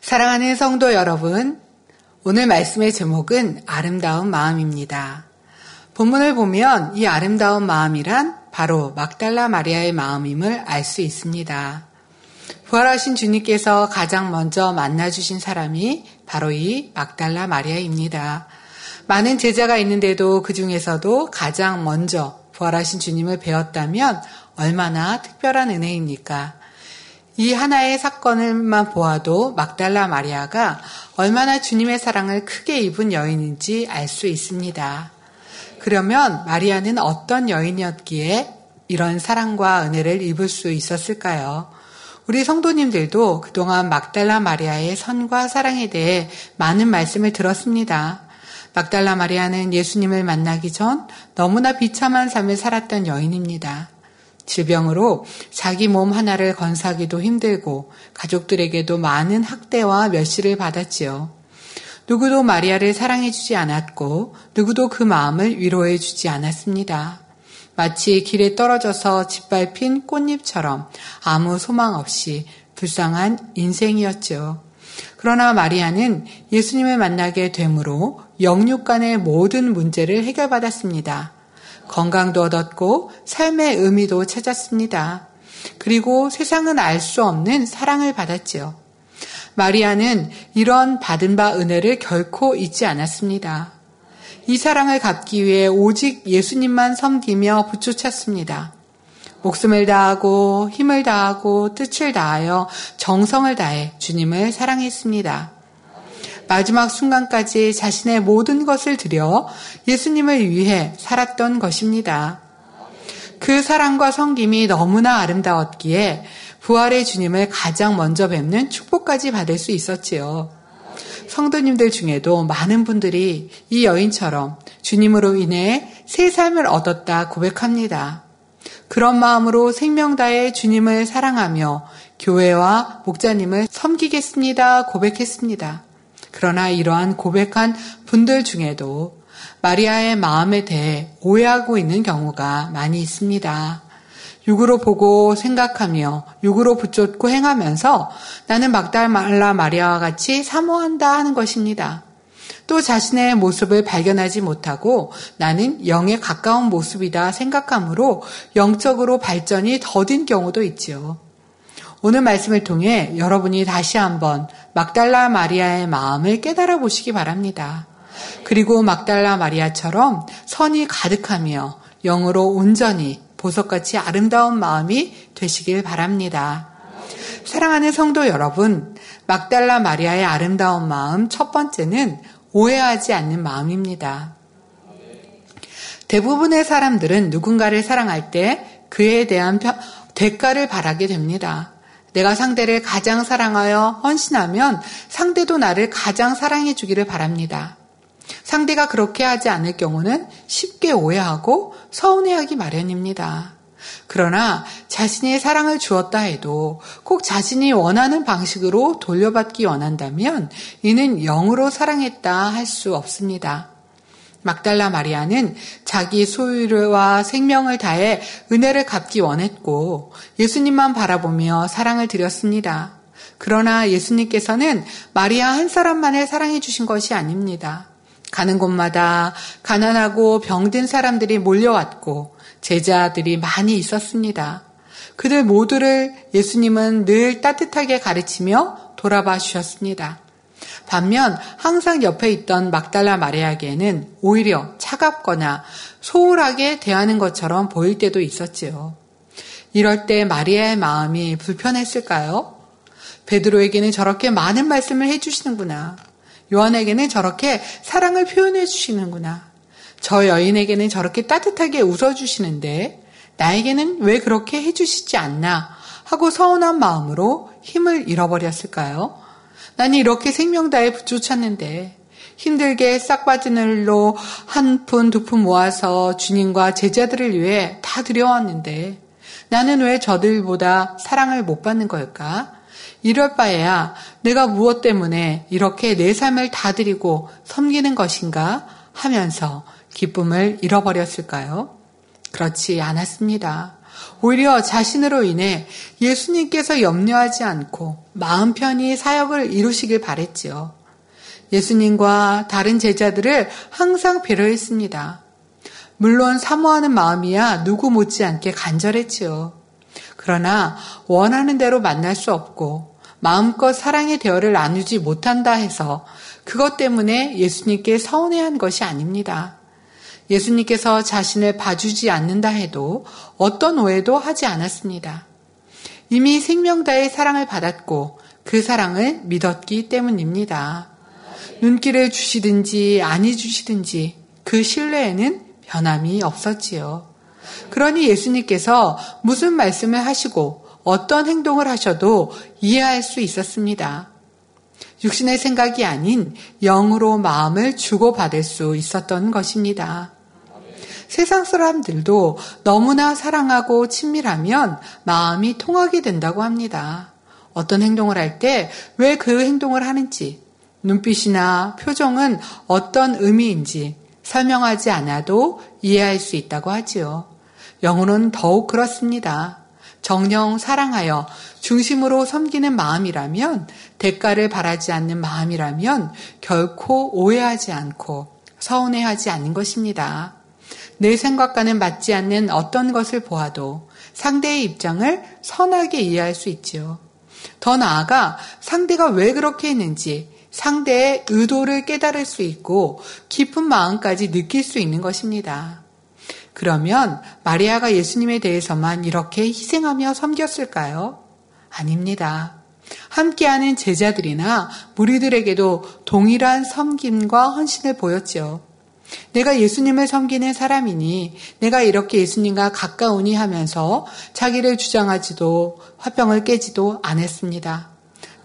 사랑하는 성도 여러분, 오늘 말씀의 제목은 아름다운 마음입니다. 본문을 보면 이 아름다운 마음이란 바로 막달라 마리아의 마음임을 알 수 있습니다. 부활하신 주님께서 가장 먼저 만나주신 사람이 바로 이 막달라 마리아입니다. 많은 제자가 있는데도 그 중에서도 가장 먼저 부활하신 주님을 배웠다면 얼마나 특별한 은혜입니까? 이 하나의 사건을만 보아도 막달라 마리아가 얼마나 주님의 사랑을 크게 입은 여인인지 알 수 있습니다. 그러면 마리아는 어떤 여인이었기에 이런 사랑과 은혜를 입을 수 있었을까요? 우리 성도님들도 그동안 막달라 마리아의 선과 사랑에 대해 많은 말씀을 들었습니다. 막달라 마리아는 예수님을 만나기 전 너무나 비참한 삶을 살았던 여인입니다. 질병으로 자기 몸 하나를 건사하기도 힘들고 가족들에게도 많은 학대와 멸시를 받았지요. 누구도 마리아를 사랑해주지 않았고 누구도 그 마음을 위로해주지 않았습니다. 마치 길에 떨어져서 짓밟힌 꽃잎처럼 아무 소망 없이 불쌍한 인생이었죠. 그러나 마리아는 예수님을 만나게 되므로 영육간의 모든 문제를 해결받았습니다. 건강도 얻었고 삶의 의미도 찾았습니다. 그리고 세상은 알 수 없는 사랑을 받았지요. 마리아는 이런 받은 바 은혜를 결코 잊지 않았습니다. 이 사랑을 갚기 위해 오직 예수님만 섬기며 부쫓았습니다. 목숨을 다하고 힘을 다하고 뜻을 다하여 정성을 다해 주님을 사랑했습니다. 마지막 순간까지 자신의 모든 것을 들여 예수님을 위해 살았던 것입니다. 그 사랑과 성김이 너무나 아름다웠기에 부활의 주님을 가장 먼저 뵙는 축복까지 받을 수 있었지요. 성도님들 중에도 많은 분들이 이 여인처럼 주님으로 인해 새 삶을 얻었다 고백합니다. 그런 마음으로 생명 다해 주님을 사랑하며 교회와 목자님을 섬기겠습니다 고백했습니다. 그러나 이러한 고백한 분들 중에도 마리아의 마음에 대해 오해하고 있는 경우가 많이 있습니다. 육으로 보고 생각하며 육으로 붙잡고 행하면서 나는 막달라 마리아와 같이 사모한다 하는 것입니다. 또 자신의 모습을 발견하지 못하고 나는 영에 가까운 모습이다 생각하므로 영적으로 발전이 더딘 경우도 있지요. 오늘 말씀을 통해 여러분이 다시 한번 막달라 마리아의 마음을 깨달아 보시기 바랍니다. 그리고 막달라 마리아처럼 선이 가득하며 영으로 온전히 보석같이 아름다운 마음이 되시길 바랍니다. 사랑하는 성도 여러분, 막달라 마리아의 아름다운 마음 첫 번째는 오해하지 않는 마음입니다. 대부분의 사람들은 누군가를 사랑할 때 그에 대한 대가를 바라게 됩니다. 내가 상대를 가장 사랑하여 헌신하면 상대도 나를 가장 사랑해 주기를 바랍니다. 상대가 그렇게 하지 않을 경우는 쉽게 오해하고 서운해하기 마련입니다. 그러나 자신이 사랑을 주었다 해도 꼭 자신이 원하는 방식으로 돌려받기 원한다면 이는 영으로 사랑했다 할 수 없습니다. 막달라 마리아는 자기 소유와 생명을 다해 은혜를 갚기 원했고 예수님만 바라보며 사랑을 드렸습니다. 그러나 예수님께서는 마리아 한 사람만을 사랑해 주신 것이 아닙니다. 가는 곳마다 가난하고 병든 사람들이 몰려왔고 제자들이 많이 있었습니다. 그들 모두를 예수님은 늘 따뜻하게 가르치며 돌아봐 주셨습니다. 반면 항상 옆에 있던 막달라 마리아에게는 오히려 차갑거나 소홀하게 대하는 것처럼 보일 때도 있었지요. 이럴 때 마리아의 마음이 불편했을까요? 베드로에게는 저렇게 많은 말씀을 해주시는구나. 요한에게는 저렇게 사랑을 표현해 주시는구나. 저 여인에게는 저렇게 따뜻하게 웃어주시는데 나에게는 왜 그렇게 해주시지 않나 하고 서운한 마음으로 힘을 잃어버렸을까요? 나는 이렇게 생명 다해 붙쫓았는데 힘들게 싹 빠진 을로 한 푼, 두 푼 모아서 주님과 제자들을 위해 다 드려왔는데 나는 왜 저들보다 사랑을 못 받는 걸까? 이럴 바에야 내가 무엇 때문에 이렇게 내 삶을 다 드리고 섬기는 것인가 하면서 기쁨을 잃어버렸을까요? 그렇지 않았습니다. 오히려 자신으로 인해 예수님께서 염려하지 않고 마음 편히 사역을 이루시길 바랬지요. 예수님과 다른 제자들을 항상 배려했습니다. 물론 사모하는 마음이야 누구 못지않게 간절했지요. 그러나 원하는 대로 만날 수 없고 마음껏 사랑의 대화를 나누지 못한다 해서 그것 때문에 예수님께 서운해한 것이 아닙니다. 예수님께서 자신을 봐주지 않는다 해도 어떤 오해도 하지 않았습니다. 이미 생명다의 사랑을 받았고 그 사랑을 믿었기 때문입니다. 눈길을 주시든지 아니 주시든지 그 신뢰에는 변함이 없었지요. 그러니 예수님께서 무슨 말씀을 하시고 어떤 행동을 하셔도 이해할 수 있었습니다. 육신의 생각이 아닌 영으로 마음을 주고받을 수 있었던 것입니다. 세상 사람들도 너무나 사랑하고 친밀하면 마음이 통하게 된다고 합니다. 어떤 행동을 할 때 왜 그 행동을 하는지, 눈빛이나 표정은 어떤 의미인지 설명하지 않아도 이해할 수 있다고 하지요. 영혼은 더욱 그렇습니다. 정령 사랑하여 중심으로 섬기는 마음이라면 대가를 바라지 않는 마음이라면 결코 오해하지 않고 서운해하지 않는 것입니다. 내 생각과는 맞지 않는 어떤 것을 보아도 상대의 입장을 선하게 이해할 수 있지요. 더 나아가 상대가 왜 그렇게 했는지 상대의 의도를 깨달을 수 있고 깊은 마음까지 느낄 수 있는 것입니다. 그러면 마리아가 예수님에 대해서만 이렇게 희생하며 섬겼을까요? 아닙니다. 함께하는 제자들이나 무리들에게도 동일한 섬김과 헌신을 보였죠. 내가 예수님을 섬기는 사람이니 내가 이렇게 예수님과 가까우니 하면서 자기를 주장하지도 화병을 깨지도 않았습니다.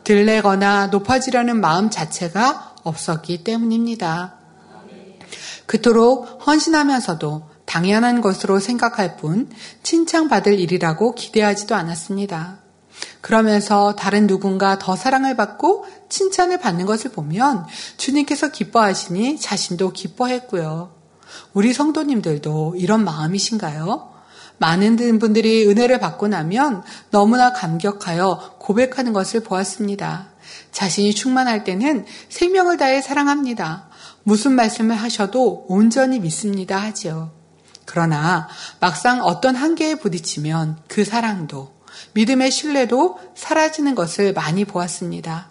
들레거나 높아지려는 마음 자체가 없었기 때문입니다. 그토록 헌신하면서도 당연한 것으로 생각할 뿐 칭찬받을 일이라고 기대하지도 않았습니다. 그러면서 다른 누군가 더 사랑을 받고 칭찬을 받는 것을 보면 주님께서 기뻐하시니 자신도 기뻐했고요. 우리 성도님들도 이런 마음이신가요? 많은 분들이 은혜를 받고 나면 너무나 감격하여 고백하는 것을 보았습니다. 자신이 충만할 때는 생명을 다해 사랑합니다. 무슨 말씀을 하셔도 온전히 믿습니다 하지요. 그러나 막상 어떤 한계에 부딪히면 그 사랑도 믿음의 신뢰도 사라지는 것을 많이 보았습니다.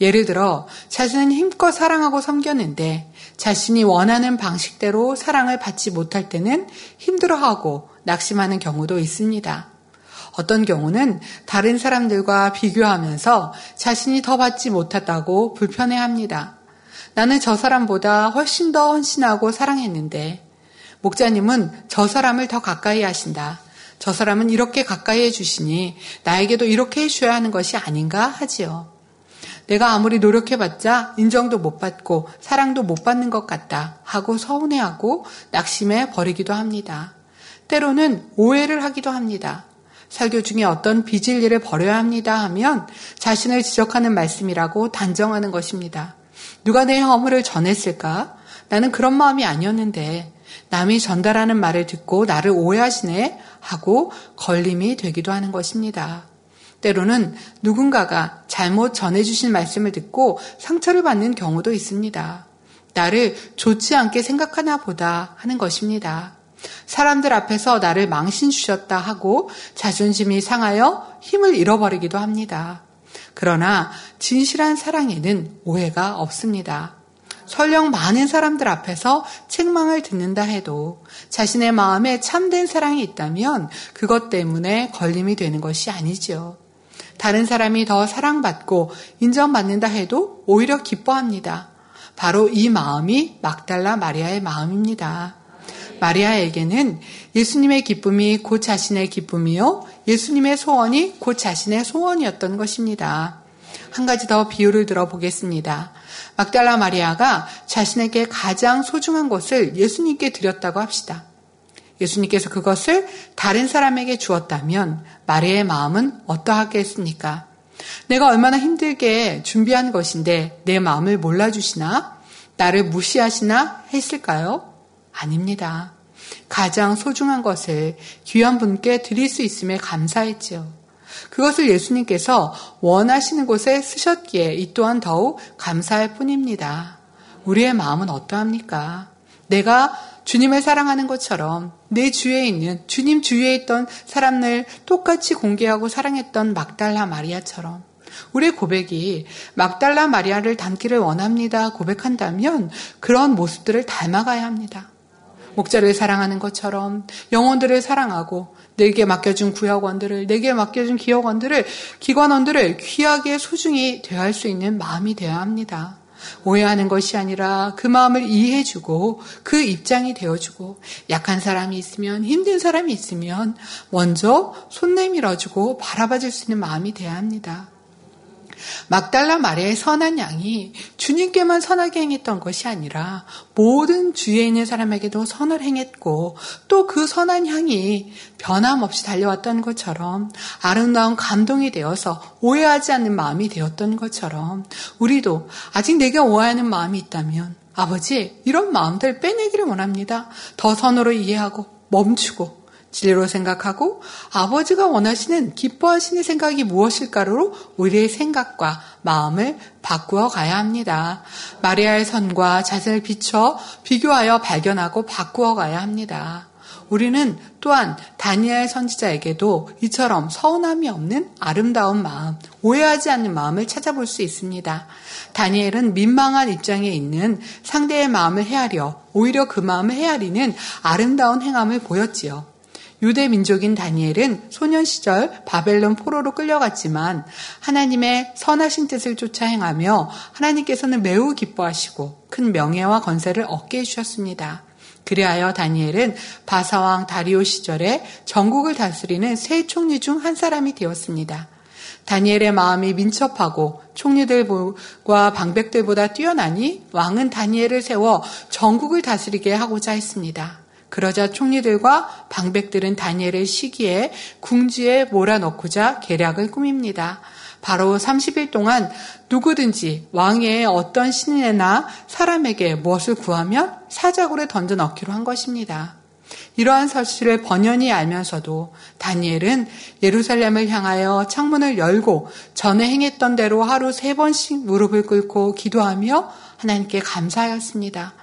예를 들어 자신은 힘껏 사랑하고 섬겼는데 자신이 원하는 방식대로 사랑을 받지 못할 때는 힘들어하고 낙심하는 경우도 있습니다. 어떤 경우는 다른 사람들과 비교하면서 자신이 더 받지 못했다고 불편해합니다. 나는 저 사람보다 훨씬 더 헌신하고 사랑했는데 목자님은 저 사람을 더 가까이 하신다. 저 사람은 이렇게 가까이 해주시니 나에게도 이렇게 해줘야 하는 것이 아닌가 하지요. 내가 아무리 노력해봤자 인정도 못 받고 사랑도 못 받는 것 같다 하고 서운해하고 낙심해 버리기도 합니다. 때로는 오해를 하기도 합니다. 설교 중에 어떤 빚을 일을 버려야 합니다 하면 자신을 지적하는 말씀이라고 단정하는 것입니다. 누가 내 허물을 전했을까? 나는 그런 마음이 아니었는데 남이 전달하는 말을 듣고 나를 오해하시네 하고 걸림이 되기도 하는 것입니다. 때로는 누군가가 잘못 전해주신 말씀을 듣고 상처를 받는 경우도 있습니다. 나를 좋지 않게 생각하나 보다 하는 것입니다. 사람들 앞에서 나를 망신 주셨다 하고 자존심이 상하여 힘을 잃어버리기도 합니다. 그러나 진실한 사랑에는 오해가 없습니다. 설령 많은 사람들 앞에서 책망을 듣는다 해도 자신의 마음에 참된 사랑이 있다면 그것 때문에 걸림이 되는 것이 아니지요. 다른 사람이 더 사랑받고 인정받는다 해도 오히려 기뻐합니다. 바로 이 마음이 막달라 마리아의 마음입니다. 마리아에게는 예수님의 기쁨이 곧 자신의 기쁨이요. 예수님의 소원이 곧 자신의 소원이었던 것입니다. 한 가지 더 비유를 들어보겠습니다. 막달라 마리아가 자신에게 가장 소중한 것을 예수님께 드렸다고 합시다. 예수님께서 그것을 다른 사람에게 주었다면 마리아의 마음은 어떠하겠습니까? 내가 얼마나 힘들게 준비한 것인데 내 마음을 몰라주시나? 나를 무시하시나? 했을까요? 아닙니다. 가장 소중한 것을 귀한 분께 드릴 수 있음에 감사했지요. 그것을 예수님께서 원하시는 곳에 쓰셨기에 이 또한 더욱 감사할 뿐입니다. 우리의 마음은 어떠합니까? 내가 주님을 사랑하는 것처럼 내 주위에 있는 주님 주위에 있던 사람들 똑같이 공개하고 사랑했던 막달라 마리아처럼 우리의 고백이 막달라 마리아를 닮기를 원합니다. 고백한다면 그런 모습들을 닮아가야 합니다. 목자를 사랑하는 것처럼 영혼들을 사랑하고 내게 맡겨준 구역원들을 내게 맡겨준 기업원들을 기관원들을 귀하게 소중히 대할 수 있는 마음이 되어야 합니다. 오해하는 것이 아니라 그 마음을 이해해주고 그 입장이 되어주고 약한 사람이 있으면 힘든 사람이 있으면 먼저 손 내밀어주고 바라봐줄 수 있는 마음이 돼야 합니다. 막달라 마리아의 선한 양이 주님께만 선하게 행했던 것이 아니라 모든 주위에 있는 사람에게도 선을 행했고 또 그 선한 향이 변함없이 달려왔던 것처럼 아름다운 감동이 되어서 오해하지 않는 마음이 되었던 것처럼 우리도 아직 내게 오해하는 마음이 있다면 아버지 이런 마음들 빼내기를 원합니다. 더 선으로 이해하고 멈추고 진리로 생각하고 아버지가 원하시는 기뻐하시는 생각이 무엇일까로 우리의 생각과 마음을 바꾸어 가야 합니다. 마리아의 선과 자신을 비춰 비교하여 발견하고 바꾸어 가야 합니다. 우리는 또한 다니엘 선지자에게도 이처럼 서운함이 없는 아름다운 마음, 오해하지 않는 마음을 찾아볼 수 있습니다. 다니엘은 민망한 입장에 있는 상대의 마음을 헤아려 오히려 그 마음을 헤아리는 아름다운 행함을 보였지요. 유대 민족인 다니엘은 소년 시절 바벨론 포로로 끌려갔지만 하나님의 선하신 뜻을 쫓아 행하며 하나님께서는 매우 기뻐하시고 큰 명예와 건세를 얻게 해주셨습니다. 그리하여 다니엘은 바사왕 다리오 시절에 전국을 다스리는 세 총리 중 한 사람이 되었습니다. 다니엘의 마음이 민첩하고 총리들과 방백들보다 뛰어나니 왕은 다니엘을 세워 전국을 다스리게 하고자 했습니다. 그러자 총리들과 방백들은 다니엘의 시기에 궁지에 몰아넣고자 계략을 꾸밉니다. 바로 30일 동안 누구든지 왕의 어떤 신이나 사람에게 무엇을 구하면 사자굴에 던져 넣기로 한 것입니다. 이러한 사실을 번연히 알면서도 다니엘은 예루살렘을 향하여 창문을 열고 전에 행했던 대로 하루 세 번씩 무릎을 꿇고 기도하며 하나님께 감사하였습니다.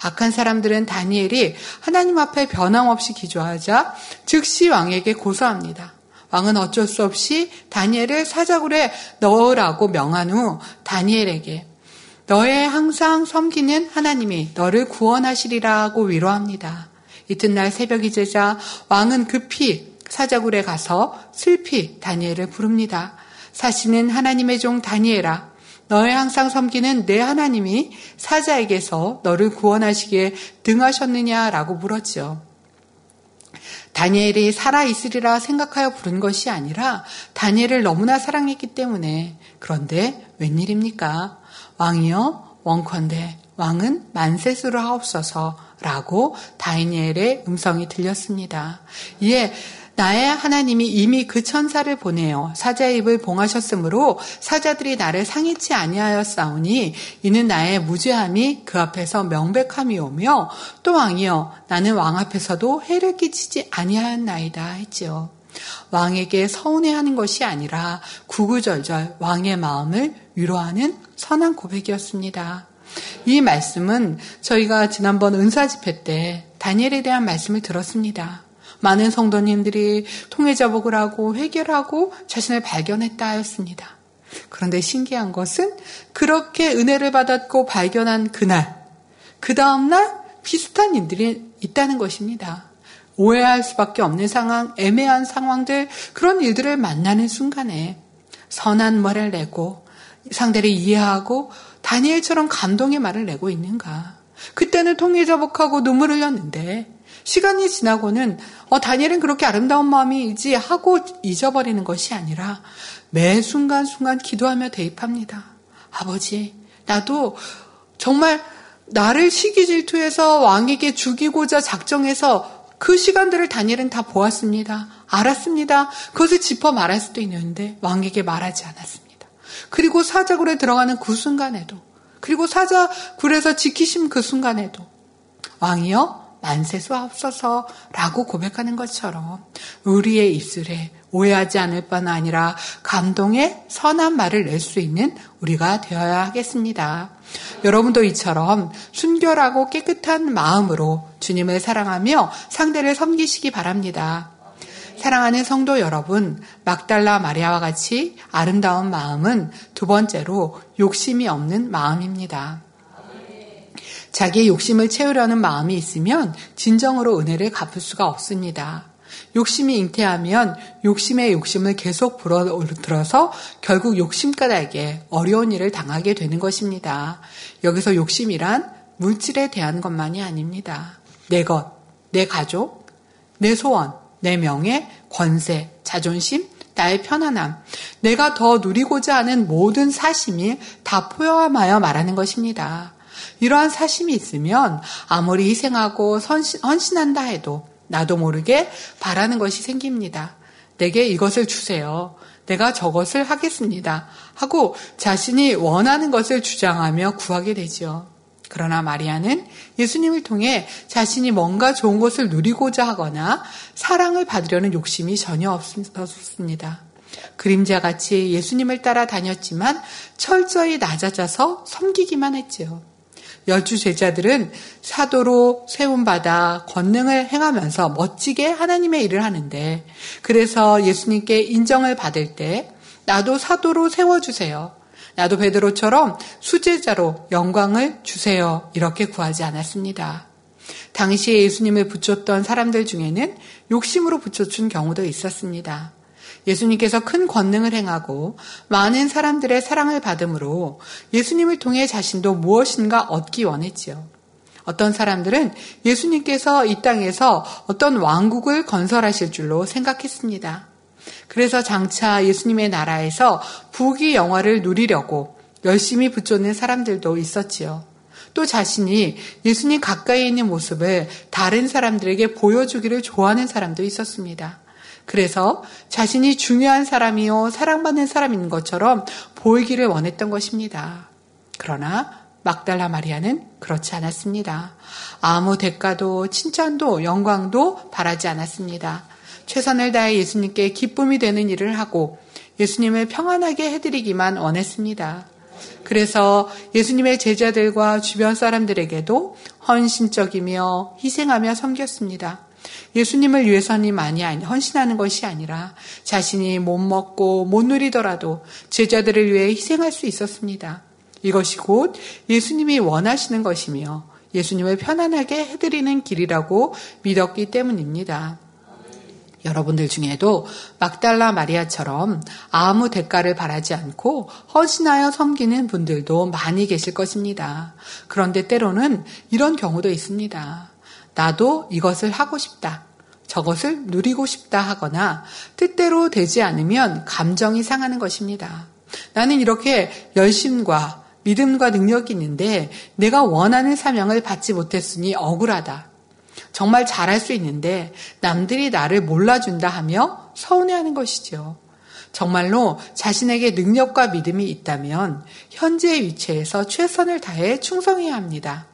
악한 사람들은 다니엘이 하나님 앞에 변함없이 기조하자 즉시 왕에게 고소합니다. 왕은 어쩔 수 없이 다니엘을 사자굴에 넣으라고 명한 후 다니엘에게 너의 항상 섬기는 하나님이 너를 구원하시리라고 위로합니다. 이튿날 새벽이 되자 왕은 급히 사자굴에 가서 슬피 다니엘을 부릅니다. 사시는 하나님의 종 다니엘아 너의 항상 섬기는 내 하나님이 사자에게서 너를 구원하시기에 등하셨느냐라고 물었지요. 다니엘이 살아있으리라 생각하여 부른 것이 아니라 다니엘을 너무나 사랑했기 때문에 그런데 웬일입니까? 왕이여 원컨대 왕은 만세수를 하옵소서라고 다니엘의 음성이 들렸습니다. 이에 나의 하나님이 이미 그 천사를 보내어 사자의 입을 봉하셨으므로 사자들이 나를 상해치 아니하였사오니 이는 나의 무죄함이 그 앞에서 명백함이 오며 또 왕이여 나는 왕 앞에서도 해를 끼치지 아니하였나이다 했지요. 왕에게 서운해하는 것이 아니라 구구절절 왕의 마음을 위로하는 선한 고백이었습니다. 이 말씀은 저희가 지난번 은사 집회 때 다니엘에 대한 말씀을 들었습니다. 많은 성도님들이 통해자복을 하고 해결하고 자신을 발견했다 하였습니다. 그런데 신기한 것은 그렇게 은혜를 받았고 발견한 그날, 그 다음날 비슷한 일들이 있다는 것입니다. 오해할 수밖에 없는 상황, 애매한 상황들, 그런 일들을 만나는 순간에 선한 말을 내고 상대를 이해하고 다니엘처럼 감동의 말을 내고 있는가. 그때는 통일자복하고 눈물 흘렸는데 시간이 지나고는 어, 다니엘은 그렇게 아름다운 마음이지 하고 잊어버리는 것이 아니라 매 순간순간 기도하며 대입합니다. 아버지, 나도 정말 나를 시기 질투해서 왕에게 죽이고자 작정해서 그 시간들을 다니엘은 다 보았습니다. 알았습니다. 그것을 짚어 말할 수도 있는데 왕에게 말하지 않았습니다. 그리고 사자굴에 들어가는 그 순간에도 그리고 사자굴에서 지키심 그 순간에도 왕이여 만세 수없어서라고 고백하는 것처럼 우리의 입술에 오해하지 않을 뿐 아니라 감동의 선한 말을 낼 수 있는 우리가 되어야 하겠습니다. 여러분도 이처럼 순결하고 깨끗한 마음으로 주님을 사랑하며 상대를 섬기시기 바랍니다. 사랑하는 성도 여러분, 막달라 마리아와 같이 아름다운 마음은 두 번째로 욕심이 없는 마음입니다. 자기의 욕심을 채우려는 마음이 있으면 진정으로 은혜를 갚을 수가 없습니다. 욕심이 잉태하면 욕심의 욕심을 계속 불어들어서 결국 욕심가닥에 어려운 일을 당하게 되는 것입니다. 여기서 욕심이란 물질에 대한 것만이 아닙니다. 내 것, 내 가족, 내 소원, 내 명예, 권세, 자존심, 나의 편안함, 내가 더 누리고자 하는 모든 사심이 다 포함하여 말하는 것입니다. 이러한 사심이 있으면 아무리 희생하고 헌신한다 해도 나도 모르게 바라는 것이 생깁니다. 내게 이것을 주세요. 내가 저것을 하겠습니다. 하고 자신이 원하는 것을 주장하며 구하게 되지요. 그러나 마리아는 예수님을 통해 자신이 뭔가 좋은 것을 누리고자 하거나 사랑을 받으려는 욕심이 전혀 없었습니다. 그림자 같이 예수님을 따라 다녔지만 철저히 낮아져서 섬기기만 했지요. 열주 제자들은 사도로 세움받아 권능을 행하면서 멋지게 하나님의 일을 하는데 그래서 예수님께 인정을 받을 때 나도 사도로 세워주세요. 나도 베드로처럼 수제자로 영광을 주세요. 이렇게 구하지 않았습니다. 당시에 예수님을 붙였던 사람들 중에는 욕심으로 붙여준 경우도 있었습니다. 예수님께서 큰 권능을 행하고 많은 사람들의 사랑을 받음으로 예수님을 통해 자신도 무엇인가 얻기 원했지요. 어떤 사람들은 예수님께서 이 땅에서 어떤 왕국을 건설하실 줄로 생각했습니다. 그래서 장차 예수님의 나라에서 부귀 영화를 누리려고 열심히 붙잡는 사람들도 있었지요. 또 자신이 예수님 가까이 있는 모습을 다른 사람들에게 보여주기를 좋아하는 사람도 있었습니다. 그래서 자신이 중요한 사람이요, 사랑받는 사람인 것처럼 보이기를 원했던 것입니다. 그러나 막달라 마리아는 그렇지 않았습니다. 아무 대가도 칭찬도 영광도 바라지 않았습니다. 최선을 다해 예수님께 기쁨이 되는 일을 하고 예수님을 평안하게 해드리기만 원했습니다. 그래서 예수님의 제자들과 주변 사람들에게도 헌신적이며 희생하며 섬겼습니다. 예수님을 위해서는 많이 헌신하는 것이 아니라 자신이 못 먹고 못 누리더라도 제자들을 위해 희생할 수 있었습니다. 이것이 곧 예수님이 원하시는 것이며 예수님을 편안하게 해드리는 길이라고 믿었기 때문입니다. 여러분들 중에도 막달라 마리아처럼 아무 대가를 바라지 않고 헌신하여 섬기는 분들도 많이 계실 것입니다. 그런데 때로는 이런 경우도 있습니다. 나도 이것을 하고 싶다. 저것을 누리고 싶다 하거나 뜻대로 되지 않으면 감정이 상하는 것입니다. 나는 이렇게 열심과 믿음과 능력이 있는데 내가 원하는 사명을 받지 못했으니 억울하다. 정말 잘할 수 있는데 남들이 나를 몰라준다 하며 서운해하는 것이죠. 정말로 자신에게 능력과 믿음이 있다면 현재의 위치에서 최선을 다해 충성해야 합니다.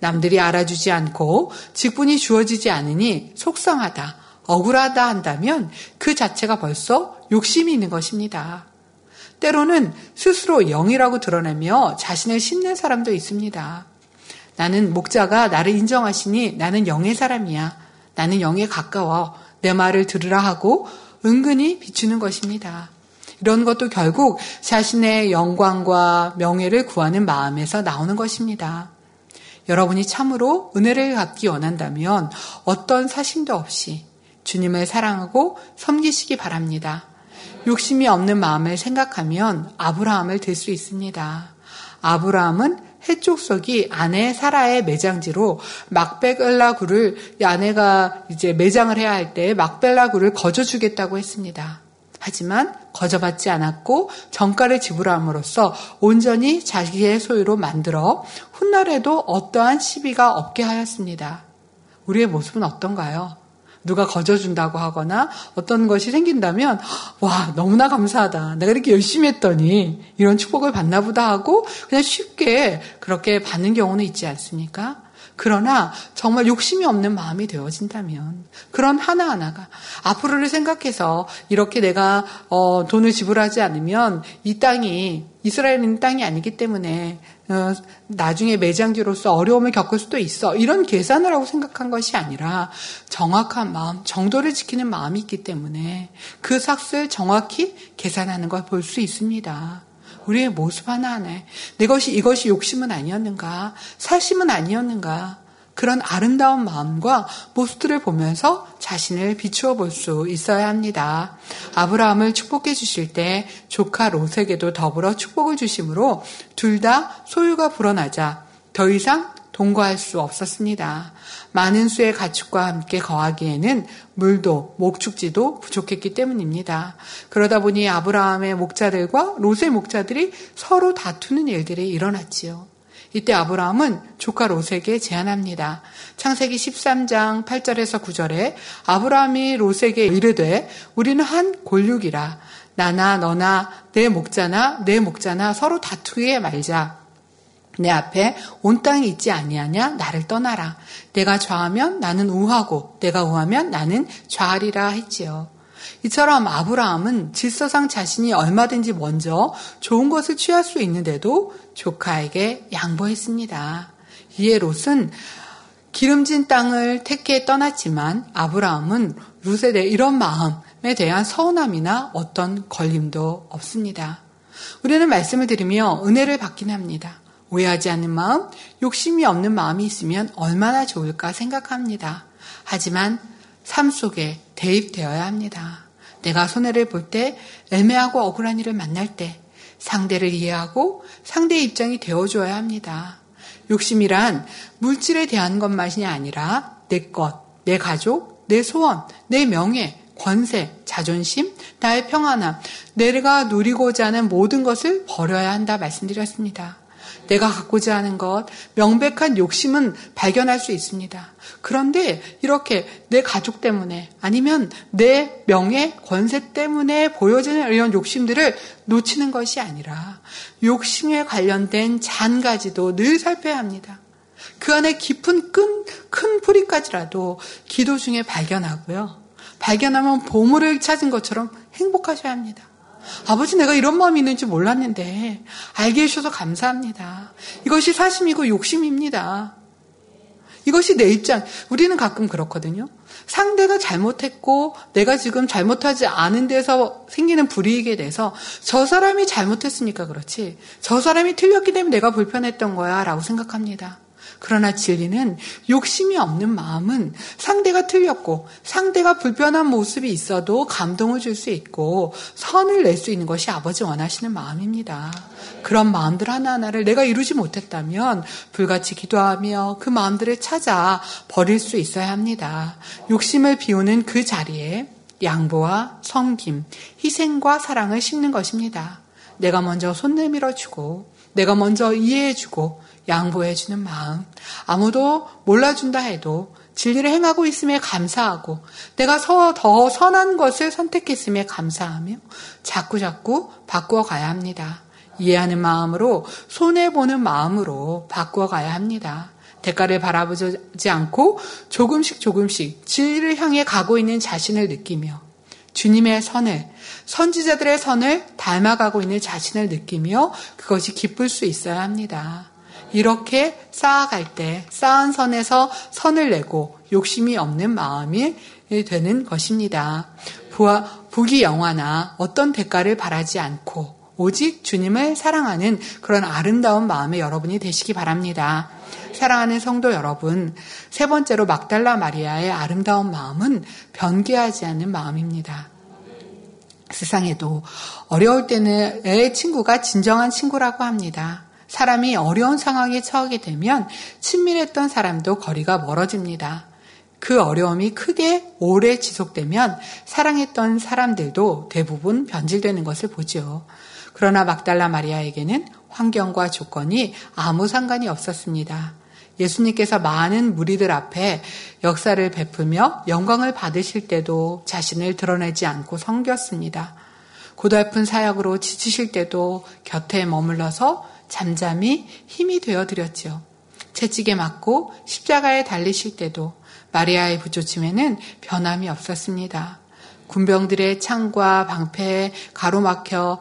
남들이 알아주지 않고 직분이 주어지지 않으니 속상하다, 억울하다 한다면 그 자체가 벌써 욕심이 있는 것입니다. 때로는 스스로 영이라고 드러내며 자신을 신는 사람도 있습니다. 나는 목자가 나를 인정하시니 나는 영의 사람이야. 나는 영에 가까워. 내 말을 들으라 하고 은근히 비추는 것입니다. 이런 것도 결국 자신의 영광과 명예를 구하는 마음에서 나오는 것입니다. 여러분이 참으로 은혜를 갖기 원한다면 어떤 사심도 없이 주님을 사랑하고 섬기시기 바랍니다. 욕심이 없는 마음을 생각하면 아브라함을 들 수 있습니다. 아브라함은 해족속이 아내 사라의 매장지로 막벨라 굴을 아내가 이제 매장을 해야 할 때 막벨라 굴을 거저 주겠다고 했습니다. 하지만 거저받지 않았고 정가를 지불함으로써 온전히 자기의 소유로 만들어 훗날에도 어떠한 시비가 없게 하였습니다. 우리의 모습은 어떤가요? 누가 거저준다고 하거나 어떤 것이 생긴다면 와 너무나 감사하다. 내가 이렇게 열심히 했더니 이런 축복을 받나 보다 하고 그냥 쉽게 그렇게 받는 경우는 있지 않습니까? 그러나 정말 욕심이 없는 마음이 되어진다면 그런 하나하나가 앞으로를 생각해서 이렇게 내가 어, 돈을 지불하지 않으면 이 땅이 이스라엘은 땅이 아니기 때문에 어, 나중에 매장지로서 어려움을 겪을 수도 있어. 이런 계산을 하고 생각한 것이 아니라 정확한 마음, 정도를 지키는 마음이 있기 때문에 그 삭을 정확히 계산하는 걸 볼 수 있습니다. 우리의 모습 하나하나에 내 것이 이것이 욕심은 아니었는가, 살심은 아니었는가, 그런 아름다운 마음과 모습들을 보면서 자신을 비추어 볼 수 있어야 합니다. 아브라함을 축복해 주실 때 조카 롯에게도 더불어 축복을 주심으로 둘 다 소유가 불어나자 더 이상 동거할 수 없었습니다. 많은 수의 가축과 함께 거하기에는 물도 목축지도 부족했기 때문입니다. 그러다 보니 아브라함의 목자들과 롯의 목자들이 서로 다투는 일들이 일어났지요. 이때 아브라함은 조카 롯에게 제안합니다. 창세기 13장 8절에서 9절에 아브라함이 롯에게 이르되 우리는 한 골육이라 나나 너나 내 목자나 내 목자나 서로 다투게 말자. 내 앞에 온 땅이 있지 아니하냐 나를 떠나라. 내가 좌하면 나는 우하고 내가 우하면 나는 좌하리라 했지요. 이처럼 아브라함은 질서상 자신이 얼마든지 먼저 좋은 것을 취할 수 있는데도 조카에게 양보했습니다. 이에 롯은 기름진 땅을 택해 떠났지만 아브라함은 룻에 대해 이런 마음에 대한 서운함이나 어떤 걸림도 없습니다. 우리는 말씀을 들으며 은혜를 받긴 합니다. 오해하지 않는 마음, 욕심이 없는 마음이 있으면 얼마나 좋을까 생각합니다. 하지만 삶 속에 대입되어야 합니다. 내가 손해를 볼 때, 애매하고 억울한 일을 만날 때, 상대를 이해하고 상대의 입장이 되어줘야 합니다. 욕심이란 물질에 대한 것만이 아니라 내 것, 내 가족, 내 소원, 내 명예, 권세, 자존심, 나의 평안함, 내가 누리고자 하는 모든 것을 버려야 한다 말씀드렸습니다. 내가 갖고자 하는 것, 명백한 욕심은 발견할 수 있습니다. 그런데 이렇게 내 가족 때문에 아니면 내 명예, 권세 때문에 보여지는 이런 욕심들을 놓치는 것이 아니라 욕심에 관련된 잔가지도 늘 살펴야 합니다. 그 안에 깊은 큰, 큰 뿌리까지라도 기도 중에 발견하고요. 발견하면 보물을 찾은 것처럼 행복하셔야 합니다. 아버지 내가 이런 마음이 있는지 몰랐는데 알게 해주셔서 감사합니다. 이것이 사심이고 욕심입니다. 이것이 내 입장. 우리는 가끔 그렇거든요. 상대가 잘못했고 내가 지금 잘못하지 않은 데서 생기는 불이익에 대해서 저 사람이 잘못했으니까 그렇지. 저 사람이 틀렸기 때문에 내가 불편했던 거야 라고 생각합니다. 그러나 진리는 욕심이 없는 마음은 상대가 틀렸고 상대가 불편한 모습이 있어도 감동을 줄 수 있고 선을 낼 수 있는 것이 아버지 원하시는 마음입니다. 그런 마음들 하나하나를 내가 이루지 못했다면 불같이 기도하며 그 마음들을 찾아 버릴 수 있어야 합니다. 욕심을 비우는 그 자리에 양보와 섬김, 희생과 사랑을 심는 것입니다. 내가 먼저 손 내밀어 주고, 내가 먼저 이해해 주고, 양보해주는 마음. 아무도 몰라준다 해도 진리를 행하고 있음에 감사하고 내가 더 선한 것을 선택했음에 감사하며 자꾸자꾸 바꾸어 가야 합니다. 이해하는 마음으로 손해보는 마음으로 바꾸어 가야 합니다. 대가를 바라보지 않고 조금씩 조금씩 진리를 향해 가고 있는 자신을 느끼며 주님의 선을 선지자들의 선을 닮아가고 있는 자신을 느끼며 그것이 기쁠 수 있어야 합니다. 이렇게 쌓아갈 때 쌓은 선에서 선을 내고 욕심이 없는 마음이 되는 것입니다. 부하, 부귀 영화나 어떤 대가를 바라지 않고 오직 주님을 사랑하는 그런 아름다운 마음의 여러분이 되시기 바랍니다. 사랑하는 성도 여러분, 세 번째로 막달라 마리아의 아름다운 마음은 변개하지 않는 마음입니다. 세상에도 어려울 때는 애 친구가 진정한 친구라고 합니다. 사람이 어려운 상황에 처하게 되면 친밀했던 사람도 거리가 멀어집니다. 그 어려움이 크게 오래 지속되면 사랑했던 사람들도 대부분 변질되는 것을 보죠. 그러나 막달라 마리아에게는 환경과 조건이 아무 상관이 없었습니다. 예수님께서 많은 무리들 앞에 역사를 베풀며 영광을 받으실 때도 자신을 드러내지 않고 섬겼습니다. 고달픈 사역으로 지치실 때도 곁에 머물러서 잠잠히 힘이 되어 드렸지요. 채찍에 맞고 십자가에 달리실 때도 마리아의 부조침에는 변함이 없었습니다. 군병들의 창과 방패에 가로막혀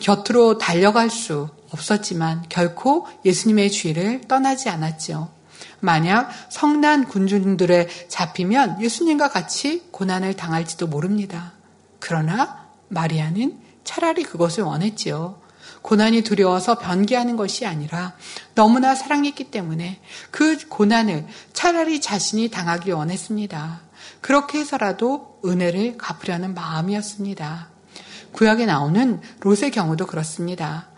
곁으로 달려갈 수 없었지만 결코 예수님의 주의를 떠나지 않았지요. 만약 성난 군중들에 잡히면 예수님과 같이 고난을 당할지도 모릅니다. 그러나 마리아는 차라리 그것을 원했지요. 고난이 두려워서 변기하는 것이 아니라 너무나 사랑했기 때문에 그 고난을 차라리 자신이 당하기 원했습니다. 그렇게 해서라도 은혜를 갚으려는 마음이었습니다. 구약에 나오는 롯의 경우도 그렇습니다.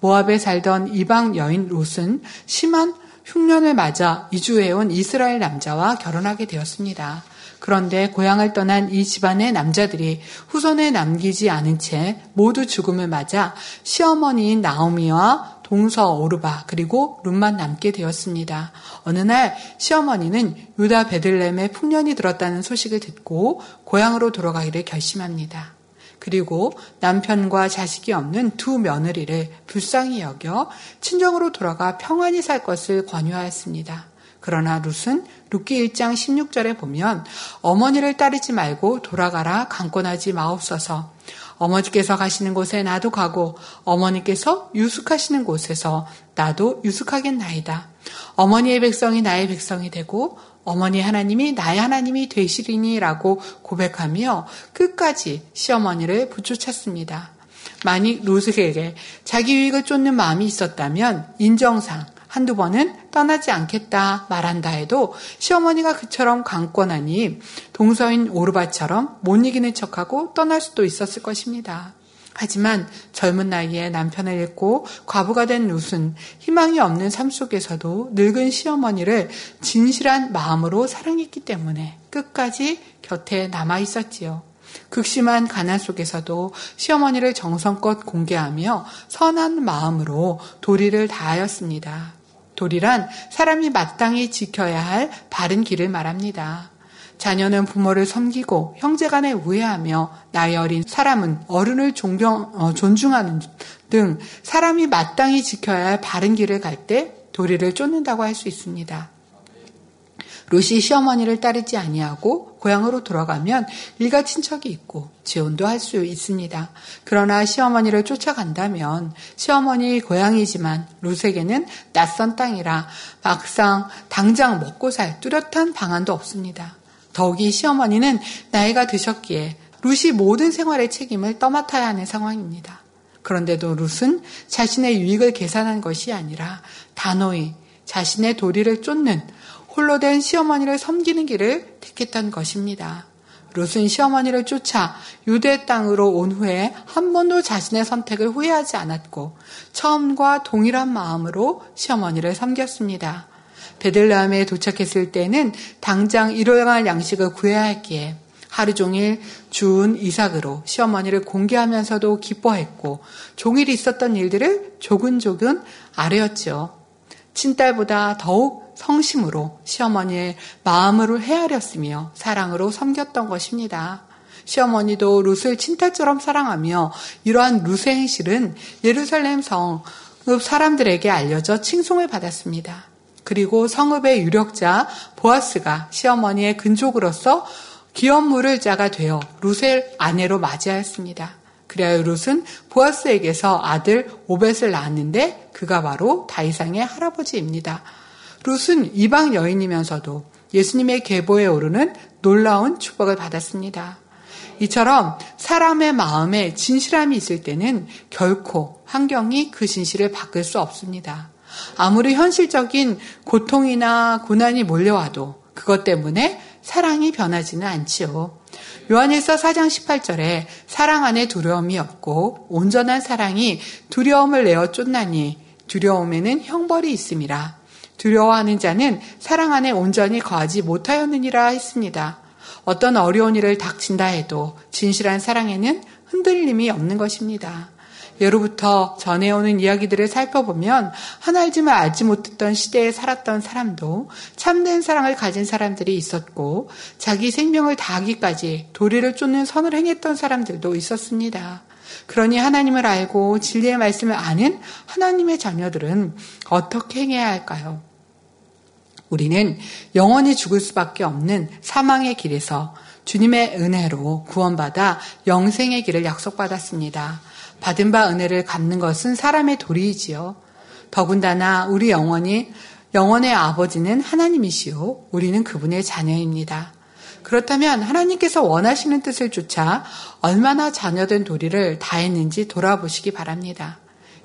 모압에 살던 이방 여인 롯은 심한 흉년을 맞아 이주해온 이스라엘 남자와 결혼하게 되었습니다. 그런데 고향을 떠난 이 집안의 남자들이 후손에 남기지 않은 채 모두 죽음을 맞아 시어머니인 나오미와 동서 오르바 그리고 룸만 남게 되었습니다. 어느 날 시어머니는 유다 베들렘에 풍년이 들었다는 소식을 듣고 고향으로 돌아가기를 결심합니다. 그리고 남편과 자식이 없는 두 며느리를 불쌍히 여겨 친정으로 돌아가 평안히 살 것을 권유하였습니다. 그러나 룻은 룻기 1장 16절에 보면 어머니를 따르지 말고 돌아가라 강권하지 마옵소서. 어머니께서 가시는 곳에 나도 가고 어머니께서 유숙하시는 곳에서 나도 유숙하겠나이다. 어머니의 백성이 나의 백성이 되고 어머니 하나님이 나의 하나님이 되시리니라고 고백하며 끝까지 시어머니를 부추쳤습니다. 만일 루스에게 자기 유익을 쫓는 마음이 있었다면 인정상 한두 번은 떠나지 않겠다 말한다 해도 시어머니가 그처럼 강권하니 동서인 오르바처럼 못 이기는 척하고 떠날 수도 있었을 것입니다. 하지만 젊은 나이에 남편을 잃고 과부가 된 룻은 희망이 없는 삶 속에서도 늙은 시어머니를 진실한 마음으로 사랑했기 때문에 끝까지 곁에 남아 있었지요. 극심한 가난 속에서도 시어머니를 정성껏 공개하며 선한 마음으로 도리를 다하였습니다. 도리란 사람이 마땅히 지켜야 할 바른 길을 말합니다. 자녀는 부모를 섬기고 형제간에 우애하며 나이 어린 사람은 어른을 존경, 어, 존중하는 등 사람이 마땅히 지켜야 할 바른 길을 갈 때 도리를 쫓는다고 할 수 있습니다. 루시 시어머니를 따르지 아니하고 고향으로 돌아가면 일가 친척이 있고 지원도 할 수 있습니다. 그러나 시어머니를 쫓아간다면 시어머니 고향이지만 루스에게는 낯선 땅이라 막상 당장 먹고 살 뚜렷한 방안도 없습니다. 더욱이 시어머니는 나이가 드셨기에 루시 모든 생활의 책임을 떠맡아야 하는 상황입니다. 그런데도 룻은 자신의 유익을 계산한 것이 아니라 단호히 자신의 도리를 쫓는 홀로 된 시어머니를 섬기는 길을 택했던 것입니다. 롯은 시어머니를 쫓아 유대 땅으로 온 후에 한 번도 자신의 선택을 후회하지 않았고 처음과 동일한 마음으로 시어머니를 섬겼습니다. 베들레헴에 도착했을 때는 당장 일용할 양식을 구해야 했기에 하루 종일 주운 이삭으로 시어머니를 공개하면서도 기뻐했고 종일 있었던 일들을 조근조근 아뢰었지요. 친딸보다 더욱 성심으로 시어머니의 마음을 헤아렸으며 사랑으로 섬겼던 것입니다. 시어머니도 룻을 친딸처럼 사랑하며 이러한 룻의 행실은 예루살렘 성읍 사람들에게 알려져 칭송을 받았습니다. 그리고 성읍의 유력자 보아스가 시어머니의 근족으로서 기업물을 자가 되어 룻의 아내로 맞이하였습니다. 그리하여 룻은 보아스에게서 아들 오벳을 낳았는데 그가 바로 다이상의 할아버지입니다. 룻은 이방 여인이면서도 예수님의 계보에 오르는 놀라운 축복을 받았습니다. 이처럼 사람의 마음에 진실함이 있을 때는 결코 환경이 그 진실을 바꿀 수 없습니다. 아무리 현실적인 고통이나 고난이 몰려와도 그것 때문에 사랑이 변하지는 않지요. 요한일서 4장 18절에 사랑 안에 두려움이 없고 온전한 사랑이 두려움을 내어 쫓나니 두려움에는 형벌이 있음이라. 두려워하는 자는 사랑 안에 온전히 거하지 못하였느니라 했습니다. 어떤 어려운 일을 닥친다 해도 진실한 사랑에는 흔들림이 없는 것입니다. 예로부터 전해오는 이야기들을 살펴보면 하나님을 알지 못했던 시대에 살았던 사람도 참된 사랑을 가진 사람들이 있었고 자기 생명을 다하기까지 도리를 쫓는 선을 행했던 사람들도 있었습니다. 그러니 하나님을 알고 진리의 말씀을 아는 하나님의 자녀들은 어떻게 행해야 할까요? 우리는 영원히 죽을 수밖에 없는 사망의 길에서 주님의 은혜로 구원받아 영생의 길을 약속받았습니다. 받은 바 은혜를 갚는 것은 사람의 도리이지요. 더군다나 우리 영원히 영원의 아버지는 하나님이시오. 우리는 그분의 자녀입니다. 그렇다면 하나님께서 원하시는 뜻을 쫓아 얼마나 자녀된 도리를 다했는지 돌아보시기 바랍니다.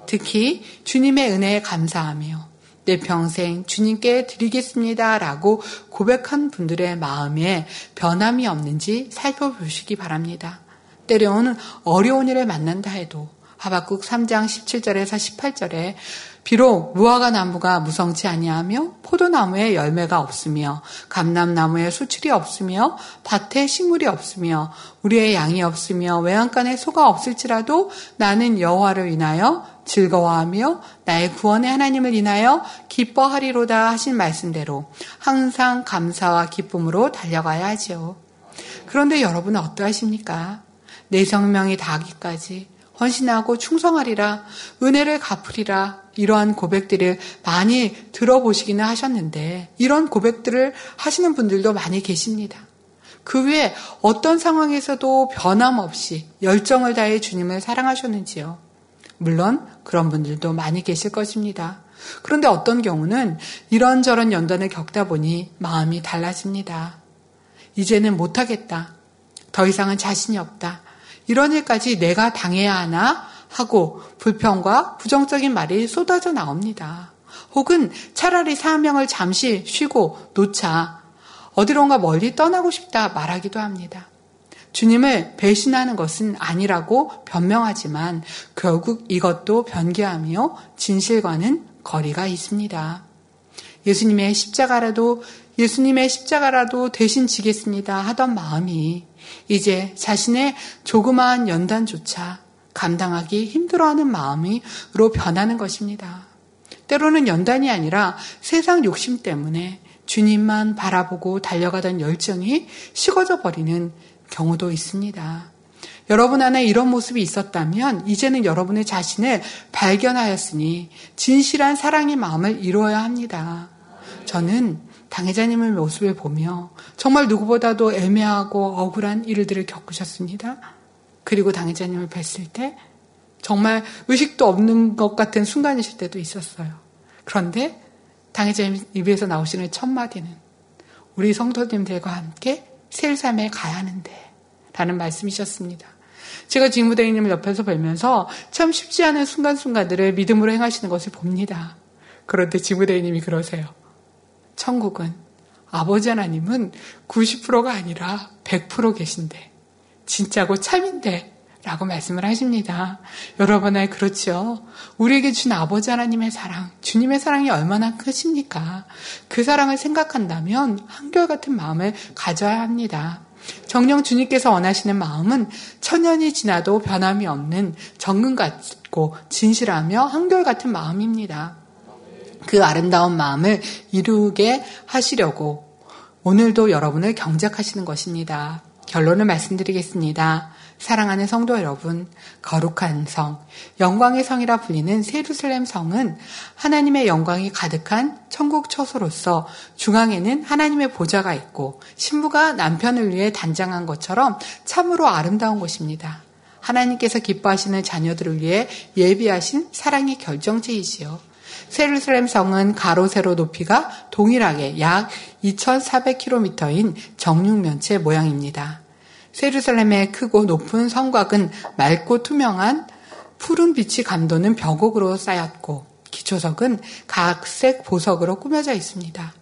특히 주님의 은혜에 감사하며 내 평생 주님께 드리겠습니다. 라고 고백한 분들의 마음에 변함이 없는지 살펴보시기 바랍니다. 때로는 어려운 일을 만난다 해도 하박국 3장 17절에서 18절에 비록 무화과 나무가 무성치 아니하며 포도나무에 열매가 없으며 감람나무에 수출이 없으며 밭에 식물이 없으며 우리의 양이 없으며 외양간에 소가 없을지라도 나는 여호와를 인하여 즐거워하며 나의 구원의 하나님을 인하여 기뻐하리로다 하신 말씀대로 항상 감사와 기쁨으로 달려가야 하지요. 그런데 여러분은 어떠하십니까? 내 성명이 다하기까지 헌신하고 충성하리라, 은혜를 갚으리라, 이러한 고백들을 많이 들어보시기는 하셨는데, 이런 고백들을 하시는 분들도 많이 계십니다. 그 외에 어떤 상황에서도 변함없이 열정을 다해 주님을 사랑하셨는지요. 물론 그런 분들도 많이 계실 것입니다. 그런데 어떤 경우는 이런저런 연단을 겪다 보니 마음이 달라집니다. 이제는 못하겠다. 더 이상은 자신이 없다. 이런 일까지 내가 당해야 하나 하고 불평과 부정적인 말이 쏟아져 나옵니다. 혹은 차라리 사명을 잠시 쉬고 놓자 어디론가 멀리 떠나고 싶다 말하기도 합니다. 주님을 배신하는 것은 아니라고 변명하지만 결국 이것도 변개하며 진실과는 거리가 있습니다. 예수님의 십자가라도 예수님의 십자가라도 대신 지겠습니다 하던 마음이 이제 자신의 조그마한 연단조차 감당하기 힘들어하는 마음으로 변하는 것입니다. 때로는 연단이 아니라 세상 욕심 때문에 주님만 바라보고 달려가던 열정이 식어져 버리는 경우도 있습니다. 여러분 안에 이런 모습이 있었다면 이제는 여러분의 자신을 발견하였으니 진실한 사랑의 마음을 이루어야 합니다. 저는 당회자님의 모습을 보며 정말 누구보다도 애매하고 억울한 일들을 겪으셨습니다. 그리고 당회자님을 뵀을 때 정말 의식도 없는 것 같은 순간이실 때도 있었어요. 그런데 당회자님 입에서 나오시는 첫 마디는 우리 성도님들과 함께 셀삼에 가야 하는데 라는 말씀이셨습니다. 제가 직무대리님을 옆에서 뵈면서 참 쉽지 않은 순간순간들을 믿음으로 행하시는 것을 봅니다. 그런데 직무대리님이 그러세요. 천국은 아버지 하나님은 90%가 아니라 100% 계신데 진짜고 참인데 라고 말씀을 하십니다. 여러분의 그렇죠. 우리에게 준 아버지 하나님의 사랑, 주님의 사랑이 얼마나 크십니까? 그 사랑을 생각한다면 한결같은 마음을 가져야 합니다. 정령 주님께서 원하시는 마음은 천년이 지나도 변함이 없는 정금 같고 진실하며 한결같은 마음입니다. 그 아름다운 마음을 이루게 하시려고 오늘도 여러분을 경작하시는 것입니다. 결론을 말씀드리겠습니다. 사랑하는 성도 여러분, 거룩한 성, 영광의 성이라 불리는 세루살렘 성은 하나님의 영광이 가득한 천국 처소로서 중앙에는 하나님의 보좌가 있고 신부가 남편을 위해 단장한 것처럼 참으로 아름다운 곳입니다. 하나님께서 기뻐하시는 자녀들을 위해 예비하신 사랑의 결정체이지요. 세루살렘 성은 가로 세로 높이가 동일하게 약 2,400km인 정육면체 모양입니다. 세루살렘의 크고 높은 성곽은 맑고 투명한 푸른 빛이 감도는 벽옥으로 쌓였고 기초석은 각색 보석으로 꾸며져 있습니다.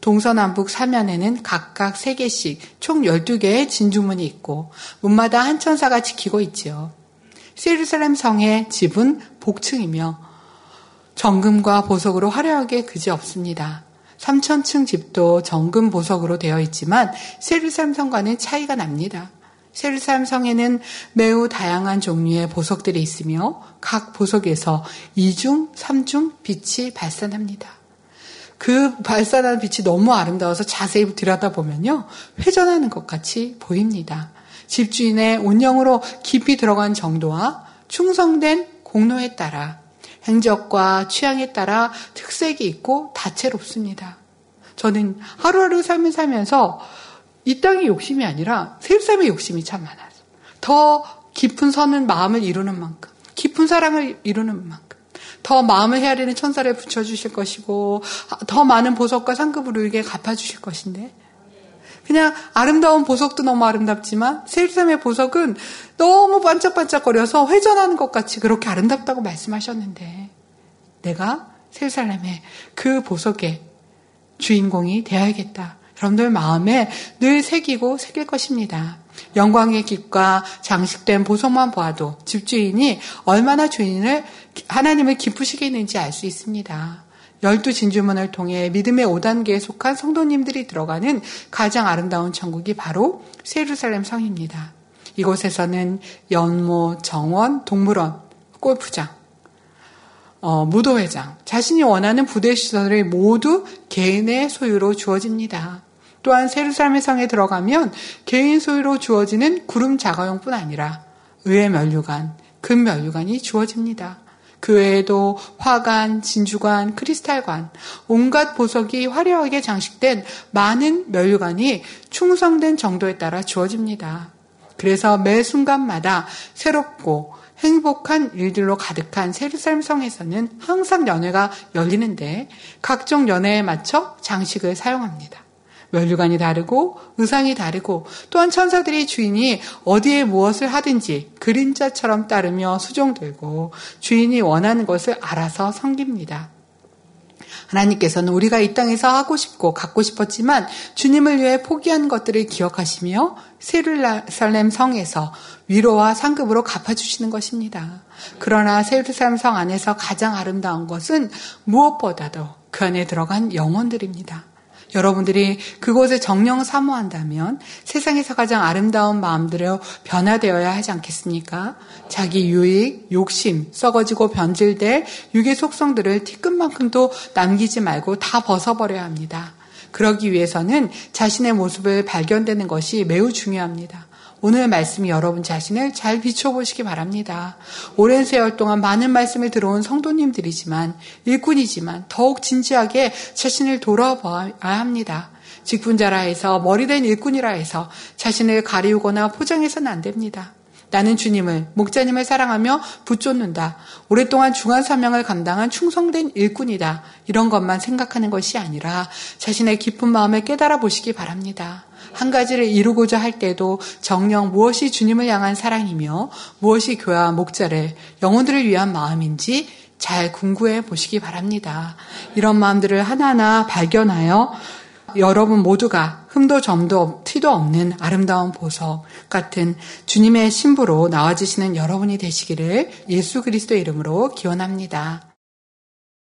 동서남북 사면에는 각각 3개씩 총 12개의 진주문이 있고 문마다 한 천사가 지키고 있지요. 세루살렘 성의 집은 복층이며 정금과 보석으로 화려하게 그지없습니다. 3천층 집도 정금 보석으로 되어 있지만 세르삼 성과는 차이가 납니다. 세르삼 성에는 매우 다양한 종류의 보석들이 있으며 각 보석에서 2중, 3중 빛이 발산합니다. 그 발산하는 빛이 너무 아름다워서 자세히 들여다보면요. 회전하는 것 같이 보입니다. 집주인의 운영으로 깊이 들어간 정도와 충성된 공로에 따라 행적과 취향에 따라 특색이 있고 다채롭습니다. 저는 하루하루 삶을 살면서 이 땅의 욕심이 아니라 세상의 욕심이 참 많아요. 더 깊은 선은 마음을 이루는 만큼, 깊은 사랑을 이루는 만큼, 더 마음을 헤아리는 천사를 붙여주실 것이고, 더 많은 보석과 상급을 우리에게 갚아주실 것인데, 그냥 아름다운 보석도 너무 아름답지만 세일삼의 보석은 너무 반짝반짝거려서 회전하는 것 같이 그렇게 아름답다고 말씀하셨는데 내가 세일살렘의 그 보석의 주인공이 되어야겠다. 여러분들 마음에 늘 새기고 새길 것입니다. 영광의 깃과 장식된 보석만 보아도 집주인이 얼마나 주인을 하나님을 기쁘시게 했는지 알 수 있습니다. 열두 진주문을 통해 믿음의 5단계에 속한 성도님들이 들어가는 가장 아름다운 천국이 바로 세루살렘 성입니다. 이곳에서는 연못, 정원, 동물원, 골프장, 어, 무도회장, 자신이 원하는 부대 시설을 모두 개인의 소유로 주어집니다. 또한 세루살렘 성에 들어가면 개인 소유로 주어지는 구름 자가용뿐 아니라 의의 면류관, 금 면류관이 주어집니다. 그 외에도 화관, 진주관, 크리스탈관, 온갖 보석이 화려하게 장식된 많은 면류관이 충성된 정도에 따라 주어집니다. 그래서 매 순간마다 새롭고 행복한 일들로 가득한 세르살렘 성에서는 항상 연회가 열리는데 각종 연회에 맞춰 장식을 사용합니다. 면류관이 다르고 의상이 다르고 또한 천사들이 주인이 어디에 무엇을 하든지 그림자처럼 따르며 수종들고 주인이 원하는 것을 알아서 섬깁니다. 하나님께서는 우리가 이 땅에서 하고 싶고 갖고 싶었지만 주님을 위해 포기한 것들을 기억하시며 세르살렘 성에서 위로와 상급으로 갚아주시는 것입니다. 그러나 세르살렘 성 안에서 가장 아름다운 것은 무엇보다도 그 안에 들어간 영혼들입니다. 여러분들이 그곳을 정령 사모한다면 세상에서 가장 아름다운 마음들로 변화되어야 하지 않겠습니까? 자기 유익, 욕심, 썩어지고 변질될 육의 속성들을 티끝만큼도 남기지 말고 다 벗어버려야 합니다. 그러기 위해서는 자신의 모습을 발견되는 것이 매우 중요합니다. 오늘 말씀이 여러분 자신을 잘 비춰보시기 바랍니다. 오랜 세월 동안 많은 말씀을 들어온 성도님들이지만, 일꾼이지만 더욱 진지하게 자신을 돌아봐야 합니다. 직분자라 해서 머리된 일꾼이라 해서 자신을 가리우거나 포장해서는 안 됩니다. 나는 주님을, 목자님을 사랑하며 붙쫓는다. 오랫동안 중한 사명을 감당한 충성된 일꾼이다. 이런 것만 생각하는 것이 아니라 자신의 깊은 마음을 깨달아 보시기 바랍니다. 한 가지를 이루고자 할 때도 정령 무엇이 주님을 향한 사랑이며 무엇이 교회와 목자를 영혼들을 위한 마음인지 잘 궁구해 보시기 바랍니다. 이런 마음들을 하나하나 발견하여 여러분 모두가 흠도 점도 티도 없는 아름다운 보석 같은 주님의 신부로 나와주시는 여러분이 되시기를 예수 그리스도 이름으로 기원합니다.